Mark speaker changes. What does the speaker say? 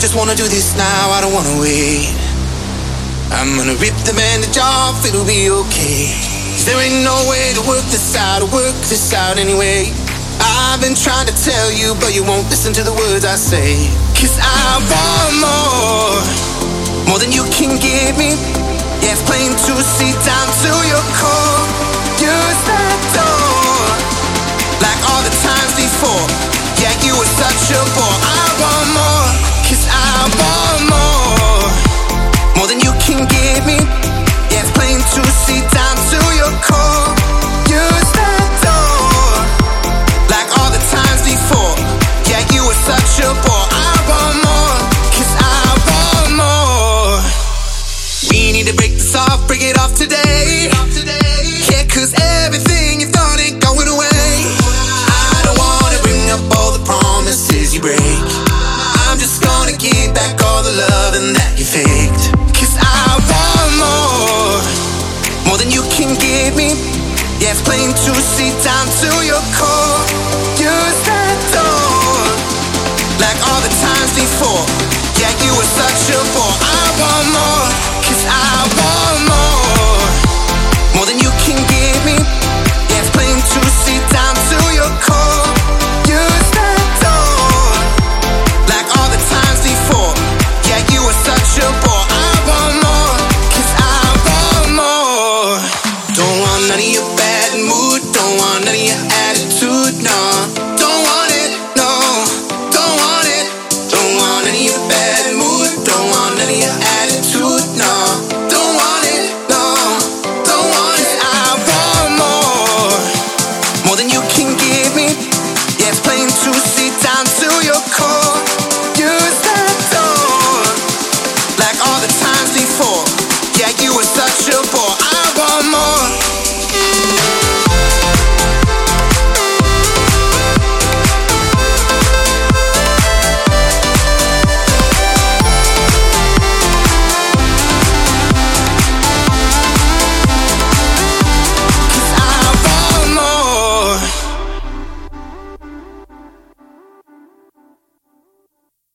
Speaker 1: just wanna do this now, I don't wanna wait. I'm gonna rip the bandage off, it'll be okay. There ain't no way to work this out, to work this out anyway. I've been trying to tell you, but you won't listen to the words I say. Cause I want more, more than you can give break it off today. Yeah, cause everything you thought ain't going away. I don't wanna bring up all the promises you break. I'm just gonna give back all the loving that you faked. Cause I want more, more than you can give me. Yeah, it's plain to see down to your core. don't want none of your attitude, no. Don't want it, no. Don't want it. Don't want any of your bad mood. Don't want none of your attitude, no. Don't want it, no. Don't want it. I want more, more than you can give me. Yeah, it's plain to see down to your core. Use that door like all the times before. Yeah, you were such a boy.